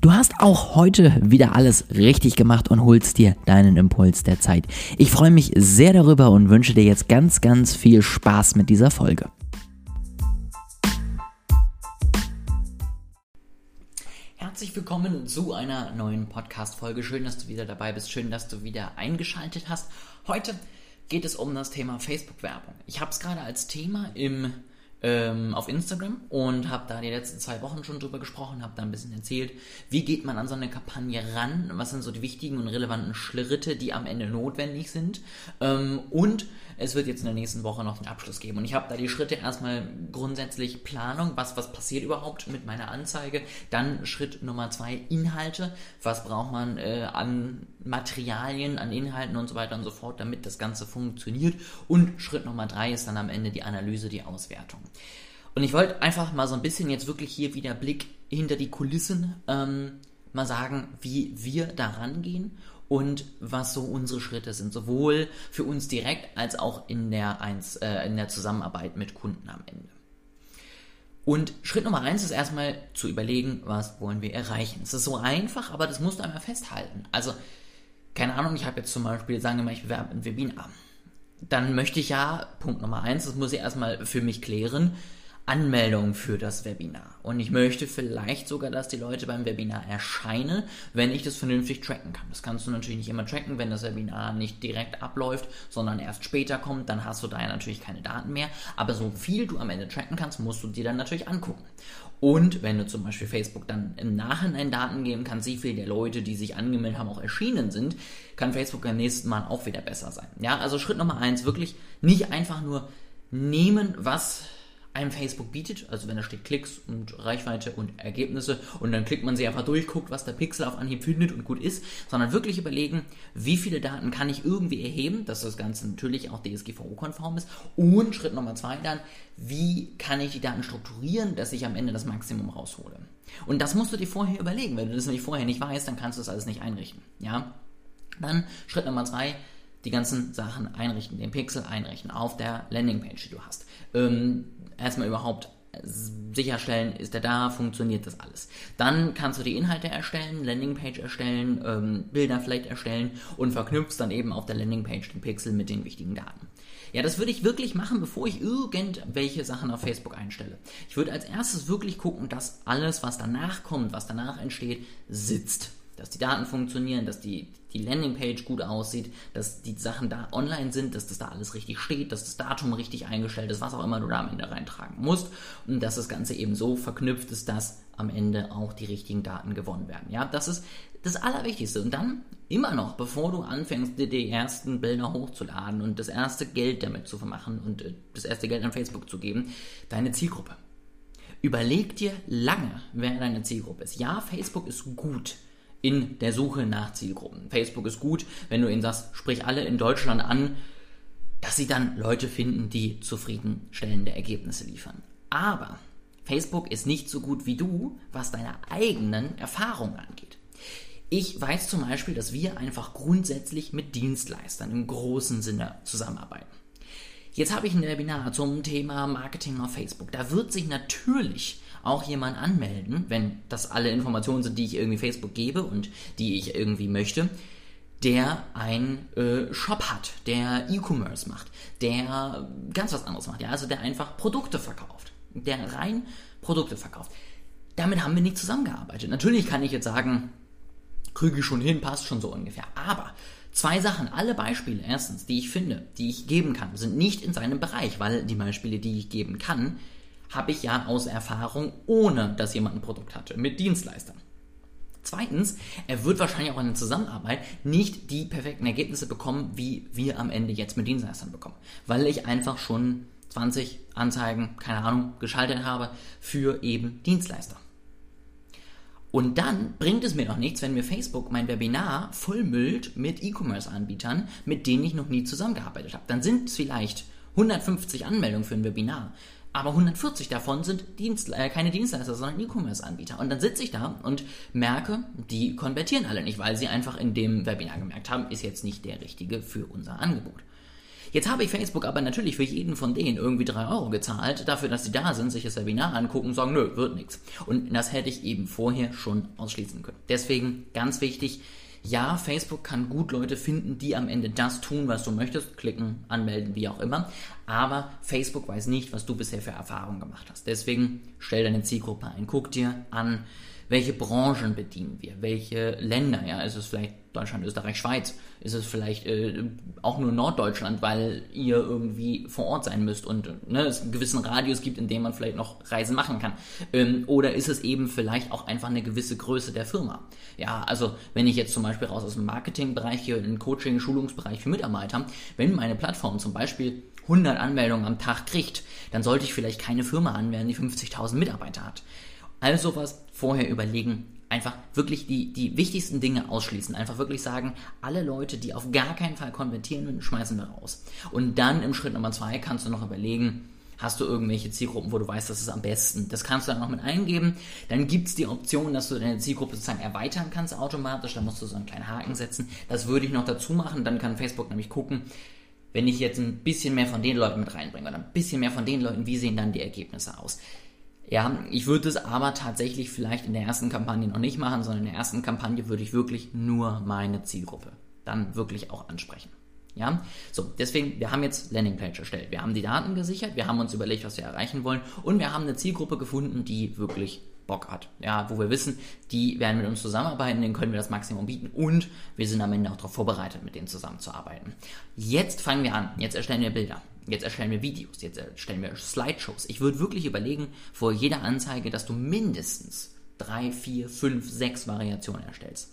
Du hast auch heute wieder alles richtig gemacht und holst dir deinen Impuls der Zeit. Ich freue mich sehr darüber und wünsche dir jetzt ganz, ganz viel Spaß mit dieser Folge. Herzlich willkommen zu einer neuen Podcast-Folge. Schön, dass du wieder dabei bist. Schön, dass du wieder eingeschaltet hast. Heute geht es um das Thema Facebook-Werbung. Ich habe es gerade als Thema im ähm, auf Instagram und habe da die letzten zwei Wochen schon drüber gesprochen, habe da ein bisschen erzählt, wie geht man an so eine Kampagne ran, was sind so die wichtigen und relevanten Schritte, die am Ende notwendig sind? Ähm, und es wird jetzt in der nächsten Woche noch den Abschluss geben. Und ich habe da die Schritte erstmal grundsätzlich Planung, was, was passiert überhaupt mit meiner Anzeige, dann Schritt Nummer zwei Inhalte, was braucht man äh, an Materialien, an Inhalten und so weiter und so fort, damit das Ganze funktioniert? Und Schritt Nummer drei ist dann am Ende die Analyse, die Auswertung. Und ich wollte einfach mal so ein bisschen jetzt wirklich hier wieder Blick hinter die Kulissen ähm, mal sagen, wie wir da rangehen und was so unsere Schritte sind, sowohl für uns direkt als auch in der, eins, äh, in der Zusammenarbeit mit Kunden am Ende. Und Schritt Nummer eins ist erstmal zu überlegen, was wollen wir erreichen. Es ist so einfach, aber das musst du einmal festhalten. Also, keine Ahnung, ich habe jetzt zum Beispiel, sagen wir mal, ich bewerbe ein Webinar dann möchte ich ja, Punkt Nummer eins, das muss ich erstmal für mich klären, Anmeldung für das Webinar. Und ich möchte vielleicht sogar, dass die Leute beim Webinar erscheinen, wenn ich das vernünftig tracken kann. Das kannst du natürlich nicht immer tracken, wenn das Webinar nicht direkt abläuft, sondern erst später kommt, dann hast du da ja natürlich keine Daten mehr. Aber so viel du am Ende tracken kannst, musst du dir dann natürlich angucken. Und wenn du zum Beispiel Facebook dann im Nachhinein Daten geben kannst, wie viele der Leute, die sich angemeldet haben, auch erschienen sind, kann Facebook beim nächsten Mal auch wieder besser sein. Ja, also Schritt Nummer eins, wirklich nicht einfach nur nehmen, was einem Facebook bietet, also wenn da steht Klicks und Reichweite und Ergebnisse und dann klickt man sich einfach durch, guckt, was der Pixel auf Anhieb findet und gut ist, sondern wirklich überlegen, wie viele Daten kann ich irgendwie erheben, dass das Ganze natürlich auch DSGVO-konform ist und Schritt Nummer zwei dann, wie kann ich die Daten strukturieren, dass ich am Ende das Maximum raushole. Und das musst du dir vorher überlegen, wenn du das nämlich vorher nicht weißt, dann kannst du das alles nicht einrichten, ja. Dann Schritt Nummer zwei, die ganzen Sachen einrichten, den Pixel einrichten auf der Landingpage, die du hast. Ähm, erstmal überhaupt sicherstellen, ist er da, funktioniert das alles. Dann kannst du die Inhalte erstellen, Landingpage erstellen, ähm, Bilder vielleicht erstellen und verknüpfst dann eben auf der Landingpage den Pixel mit den wichtigen Daten. Ja, das würde ich wirklich machen, bevor ich irgendwelche Sachen auf Facebook einstelle. Ich würde als erstes wirklich gucken, dass alles, was danach kommt, was danach entsteht, sitzt dass die Daten funktionieren, dass die, die Landingpage gut aussieht, dass die Sachen da online sind, dass das da alles richtig steht, dass das Datum richtig eingestellt ist, was auch immer du da am Ende reintragen musst und dass das Ganze eben so verknüpft ist, dass am Ende auch die richtigen Daten gewonnen werden. Ja, das ist das Allerwichtigste. Und dann immer noch, bevor du anfängst, dir die ersten Bilder hochzuladen und das erste Geld damit zu vermachen und äh, das erste Geld an Facebook zu geben, deine Zielgruppe. Überleg dir lange, wer deine Zielgruppe ist. Ja, Facebook ist gut in der Suche nach Zielgruppen. Facebook ist gut, wenn du ihnen sagst, sprich alle in Deutschland an, dass sie dann Leute finden, die zufriedenstellende Ergebnisse liefern. Aber Facebook ist nicht so gut wie du, was deine eigenen Erfahrungen angeht. Ich weiß zum Beispiel, dass wir einfach grundsätzlich mit Dienstleistern im großen Sinne zusammenarbeiten. Jetzt habe ich ein Webinar zum Thema Marketing auf Facebook. Da wird sich natürlich auch jemand anmelden, wenn das alle Informationen sind, die ich irgendwie Facebook gebe und die ich irgendwie möchte, der ein äh, Shop hat, der E-Commerce macht, der ganz was anderes macht, ja, also der einfach Produkte verkauft, der rein Produkte verkauft. Damit haben wir nicht zusammengearbeitet. Natürlich kann ich jetzt sagen, kriege ich schon hin, passt schon so ungefähr. Aber zwei Sachen, alle Beispiele erstens, die ich finde, die ich geben kann, sind nicht in seinem Bereich, weil die Beispiele, die ich geben kann, habe ich ja aus Erfahrung, ohne dass jemand ein Produkt hatte, mit Dienstleistern. Zweitens, er wird wahrscheinlich auch in der Zusammenarbeit nicht die perfekten Ergebnisse bekommen, wie wir am Ende jetzt mit Dienstleistern bekommen. Weil ich einfach schon 20 Anzeigen, keine Ahnung, geschaltet habe für eben Dienstleister. Und dann bringt es mir noch nichts, wenn mir Facebook mein Webinar vollmüllt mit E-Commerce-Anbietern, mit denen ich noch nie zusammengearbeitet habe. Dann sind es vielleicht 150 Anmeldungen für ein Webinar aber 140 davon sind Dienst, äh, keine Dienstleister, sondern E-Commerce-Anbieter. Und dann sitze ich da und merke, die konvertieren alle nicht, weil sie einfach in dem Webinar gemerkt haben, ist jetzt nicht der richtige für unser Angebot. Jetzt habe ich Facebook aber natürlich für jeden von denen irgendwie drei Euro gezahlt, dafür, dass sie da sind, sich das Webinar angucken und sagen, nö, wird nichts. Und das hätte ich eben vorher schon ausschließen können. Deswegen ganz wichtig, ja, Facebook kann gut Leute finden, die am Ende das tun, was du möchtest, klicken, anmelden, wie auch immer. Aber Facebook weiß nicht, was du bisher für Erfahrungen gemacht hast. Deswegen stell deine Zielgruppe ein, guck dir an, welche Branchen bedienen wir, welche Länder, ja, ist es vielleicht Deutschland, Österreich, Schweiz, ist es vielleicht äh, auch nur Norddeutschland, weil ihr irgendwie vor Ort sein müsst und ne, es einen gewissen Radius gibt, in dem man vielleicht noch Reisen machen kann. Ähm, oder ist es eben vielleicht auch einfach eine gewisse Größe der Firma? Ja, also wenn ich jetzt zum Beispiel raus aus dem Marketingbereich hier in den Coaching, Schulungsbereich für Mitarbeiter, wenn meine Plattform zum Beispiel 100 Anmeldungen am Tag kriegt, dann sollte ich vielleicht keine Firma anmelden, die 50.000 Mitarbeiter hat. All sowas vorher überlegen, einfach wirklich die, die wichtigsten Dinge ausschließen. Einfach wirklich sagen, alle Leute, die auf gar keinen Fall konvertieren schmeißen wir raus. Und dann im Schritt Nummer zwei kannst du noch überlegen, hast du irgendwelche Zielgruppen, wo du weißt, das ist am besten. Das kannst du dann noch mit eingeben. Dann gibt es die Option, dass du deine Zielgruppe sozusagen erweitern kannst automatisch. Da musst du so einen kleinen Haken setzen. Das würde ich noch dazu machen. Dann kann Facebook nämlich gucken, wenn ich jetzt ein bisschen mehr von den Leuten mit reinbringe oder ein bisschen mehr von den Leuten, wie sehen dann die Ergebnisse aus? Ja, ich würde es aber tatsächlich vielleicht in der ersten Kampagne noch nicht machen, sondern in der ersten Kampagne würde ich wirklich nur meine Zielgruppe dann wirklich auch ansprechen. Ja, so, deswegen, wir haben jetzt Landingpage erstellt. Wir haben die Daten gesichert, wir haben uns überlegt, was wir erreichen wollen und wir haben eine Zielgruppe gefunden, die wirklich Bock hat. Ja, wo wir wissen, die werden mit uns zusammenarbeiten, denen können wir das Maximum bieten und wir sind am Ende auch darauf vorbereitet, mit denen zusammenzuarbeiten. Jetzt fangen wir an. Jetzt erstellen wir Bilder. Jetzt erstellen wir Videos, jetzt erstellen wir Slideshows. Ich würde wirklich überlegen, vor jeder Anzeige, dass du mindestens drei, vier, fünf, sechs Variationen erstellst.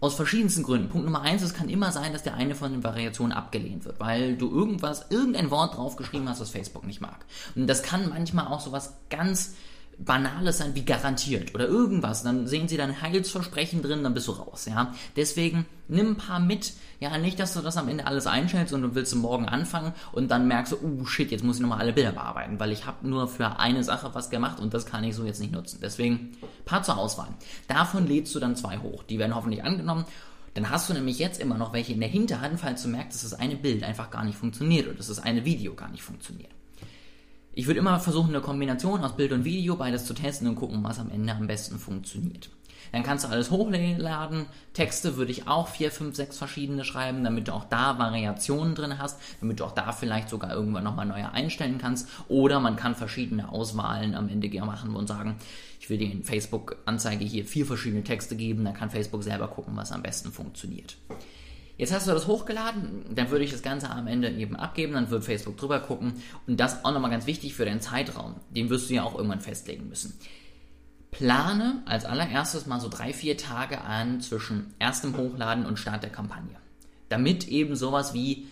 Aus verschiedensten Gründen. Punkt Nummer eins, es kann immer sein, dass der eine von den Variationen abgelehnt wird, weil du irgendwas, irgendein Wort draufgeschrieben hast, was Facebook nicht mag. Und das kann manchmal auch so was ganz Banales sein wie garantiert oder irgendwas. Dann sehen sie dann Heilsversprechen drin, dann bist du raus, ja. Deswegen nimm ein paar mit. Ja, nicht, dass du das am Ende alles einstellst und du willst morgen anfangen und dann merkst du, oh shit, jetzt muss ich nochmal alle Bilder bearbeiten, weil ich habe nur für eine Sache was gemacht und das kann ich so jetzt nicht nutzen. Deswegen paar zur Auswahl. Davon lädst du dann zwei hoch. Die werden hoffentlich angenommen. Dann hast du nämlich jetzt immer noch welche in der Hinterhand, falls du merkst, dass das eine Bild einfach gar nicht funktioniert oder dass das eine Video gar nicht funktioniert. Ich würde immer versuchen, eine Kombination aus Bild und Video beides zu testen und gucken, was am Ende am besten funktioniert. Dann kannst du alles hochladen. Texte würde ich auch vier, fünf, sechs verschiedene schreiben, damit du auch da Variationen drin hast, damit du auch da vielleicht sogar irgendwann nochmal neue einstellen kannst. Oder man kann verschiedene Auswahlen am Ende machen und sagen, ich will in Facebook-Anzeige hier vier verschiedene Texte geben, dann kann Facebook selber gucken, was am besten funktioniert. Jetzt hast du das hochgeladen, dann würde ich das Ganze am Ende eben abgeben, dann wird Facebook drüber gucken und das auch nochmal ganz wichtig für den Zeitraum. Den wirst du ja auch irgendwann festlegen müssen. Plane als allererstes mal so drei, vier Tage an zwischen erstem Hochladen und Start der Kampagne. Damit eben sowas wie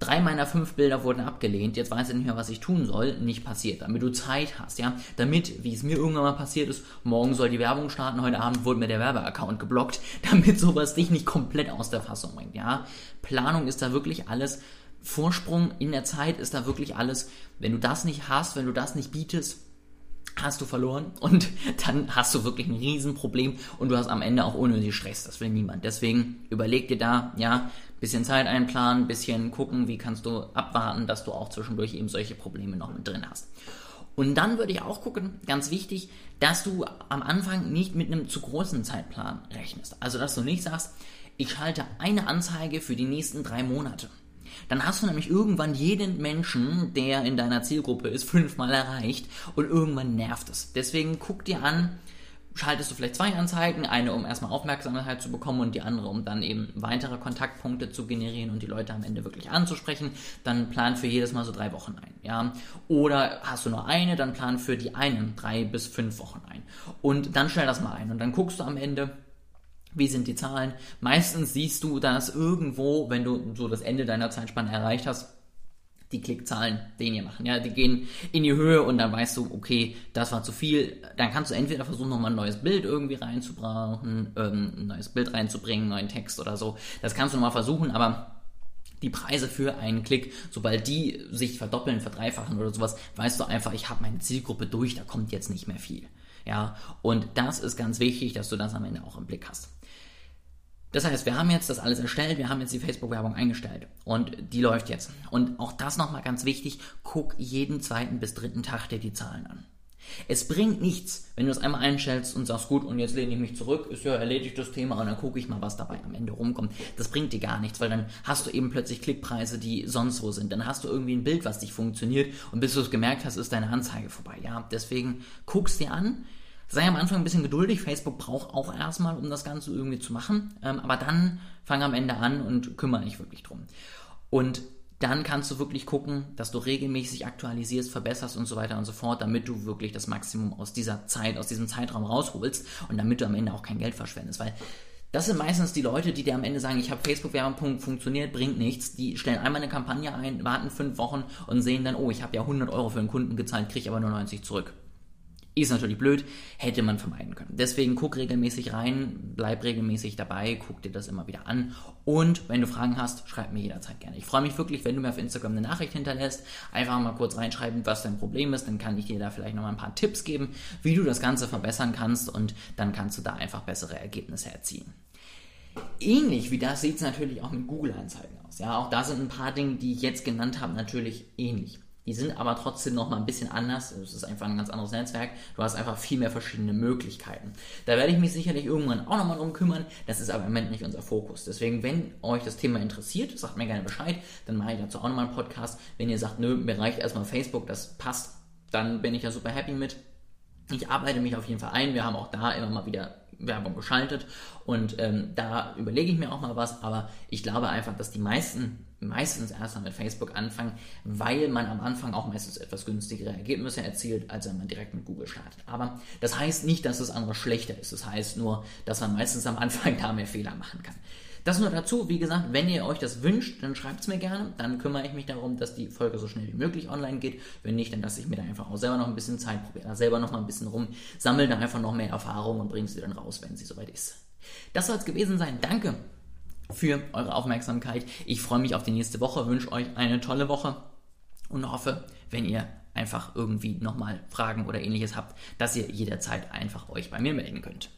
drei meiner fünf Bilder wurden abgelehnt, jetzt weiß ich nicht mehr, was ich tun soll, nicht passiert. Damit du Zeit hast, ja. Damit, wie es mir irgendwann mal passiert ist, morgen soll die Werbung starten, heute Abend wurde mir der Werbeaccount geblockt, damit sowas dich nicht komplett aus der Fassung bringt, ja. Planung ist da wirklich alles. Vorsprung in der Zeit ist da wirklich alles. Wenn du das nicht hast, wenn du das nicht bietest, hast du verloren und dann hast du wirklich ein Riesenproblem und du hast am Ende auch unnötig Stress. Das will niemand. Deswegen überleg dir da, ja, bisschen Zeit einplanen, bisschen gucken, wie kannst du abwarten, dass du auch zwischendurch eben solche Probleme noch mit drin hast. Und dann würde ich auch gucken, ganz wichtig, dass du am Anfang nicht mit einem zu großen Zeitplan rechnest. Also, dass du nicht sagst, ich schalte eine Anzeige für die nächsten drei Monate. Dann hast du nämlich irgendwann jeden Menschen, der in deiner Zielgruppe ist, fünfmal erreicht und irgendwann nervt es. Deswegen guck dir an, schaltest du vielleicht zwei Anzeigen, eine um erstmal Aufmerksamkeit zu bekommen und die andere um dann eben weitere Kontaktpunkte zu generieren und die Leute am Ende wirklich anzusprechen, dann plan für jedes Mal so drei Wochen ein, ja. Oder hast du nur eine, dann plan für die einen drei bis fünf Wochen ein. Und dann stell das mal ein und dann guckst du am Ende, wie sind die Zahlen? Meistens siehst du das irgendwo, wenn du so das Ende deiner Zeitspanne erreicht hast, die Klickzahlen weniger machen. Ja, die gehen in die Höhe und dann weißt du, okay, das war zu viel. Dann kannst du entweder versuchen, nochmal ein neues Bild irgendwie reinzubrauchen, ähm, ein neues Bild reinzubringen, neuen Text oder so. Das kannst du nochmal versuchen, aber die Preise für einen Klick, sobald die sich verdoppeln, verdreifachen oder sowas, weißt du einfach, ich habe meine Zielgruppe durch, da kommt jetzt nicht mehr viel. Ja, und das ist ganz wichtig, dass du das am Ende auch im Blick hast. Das heißt, wir haben jetzt das alles erstellt, wir haben jetzt die Facebook-Werbung eingestellt und die läuft jetzt. Und auch das nochmal ganz wichtig, guck jeden zweiten bis dritten Tag dir die Zahlen an. Es bringt nichts, wenn du es einmal einstellst und sagst, gut, und jetzt lehne ich mich zurück, ist ja erledigt das Thema und dann gucke ich mal, was dabei am Ende rumkommt. Das bringt dir gar nichts, weil dann hast du eben plötzlich Klickpreise, die sonst wo sind. Dann hast du irgendwie ein Bild, was dich funktioniert und bis du es gemerkt hast, ist deine Anzeige vorbei. Ja, deswegen guck's dir an, Sei am Anfang ein bisschen geduldig. Facebook braucht auch erstmal, um das Ganze irgendwie zu machen. Ähm, aber dann fang am Ende an und kümmere dich wirklich drum. Und dann kannst du wirklich gucken, dass du regelmäßig aktualisierst, verbesserst und so weiter und so fort, damit du wirklich das Maximum aus dieser Zeit, aus diesem Zeitraum rausholst und damit du am Ende auch kein Geld verschwendest. Weil das sind meistens die Leute, die dir am Ende sagen, ich habe Facebook-Werbung, funktioniert, bringt nichts. Die stellen einmal eine Kampagne ein, warten fünf Wochen und sehen dann, oh, ich habe ja 100 Euro für einen Kunden gezahlt, kriege aber nur 90 zurück. Ist natürlich blöd, hätte man vermeiden können. Deswegen guck regelmäßig rein, bleib regelmäßig dabei, guck dir das immer wieder an. Und wenn du Fragen hast, schreib mir jederzeit gerne. Ich freue mich wirklich, wenn du mir auf Instagram eine Nachricht hinterlässt. Einfach mal kurz reinschreiben, was dein Problem ist. Dann kann ich dir da vielleicht nochmal ein paar Tipps geben, wie du das Ganze verbessern kannst. Und dann kannst du da einfach bessere Ergebnisse erzielen. Ähnlich wie das sieht es natürlich auch mit Google-Anzeigen aus. Ja, auch da sind ein paar Dinge, die ich jetzt genannt habe, natürlich ähnlich. Die sind aber trotzdem noch mal ein bisschen anders. Es ist einfach ein ganz anderes Netzwerk. Du hast einfach viel mehr verschiedene Möglichkeiten. Da werde ich mich sicherlich irgendwann auch nochmal drum kümmern. Das ist aber im Moment nicht unser Fokus. Deswegen, wenn euch das Thema interessiert, sagt mir gerne Bescheid. Dann mache ich dazu auch nochmal einen Podcast. Wenn ihr sagt, nö, mir reicht erstmal Facebook, das passt, dann bin ich da super happy mit. Ich arbeite mich auf jeden Fall ein. Wir haben auch da immer mal wieder Werbung geschaltet und ähm, da überlege ich mir auch mal was, aber ich glaube einfach, dass die meisten meistens erst mit Facebook anfangen, weil man am Anfang auch meistens etwas günstigere Ergebnisse erzielt, als wenn man direkt mit Google startet. Aber das heißt nicht, dass das andere schlechter ist. Das heißt nur, dass man meistens am Anfang da mehr Fehler machen kann. Das nur dazu, wie gesagt, wenn ihr euch das wünscht, dann schreibt es mir gerne. Dann kümmere ich mich darum, dass die Folge so schnell wie möglich online geht. Wenn nicht, dann lasse ich mir da einfach auch selber noch ein bisschen Zeit, probiere da selber noch mal ein bisschen rum, sammle da einfach noch mehr Erfahrung und bringe sie dann raus, wenn sie soweit ist. Das soll es gewesen sein. Danke für eure Aufmerksamkeit. Ich freue mich auf die nächste Woche, wünsche euch eine tolle Woche und hoffe, wenn ihr einfach irgendwie nochmal Fragen oder ähnliches habt, dass ihr jederzeit einfach euch bei mir melden könnt.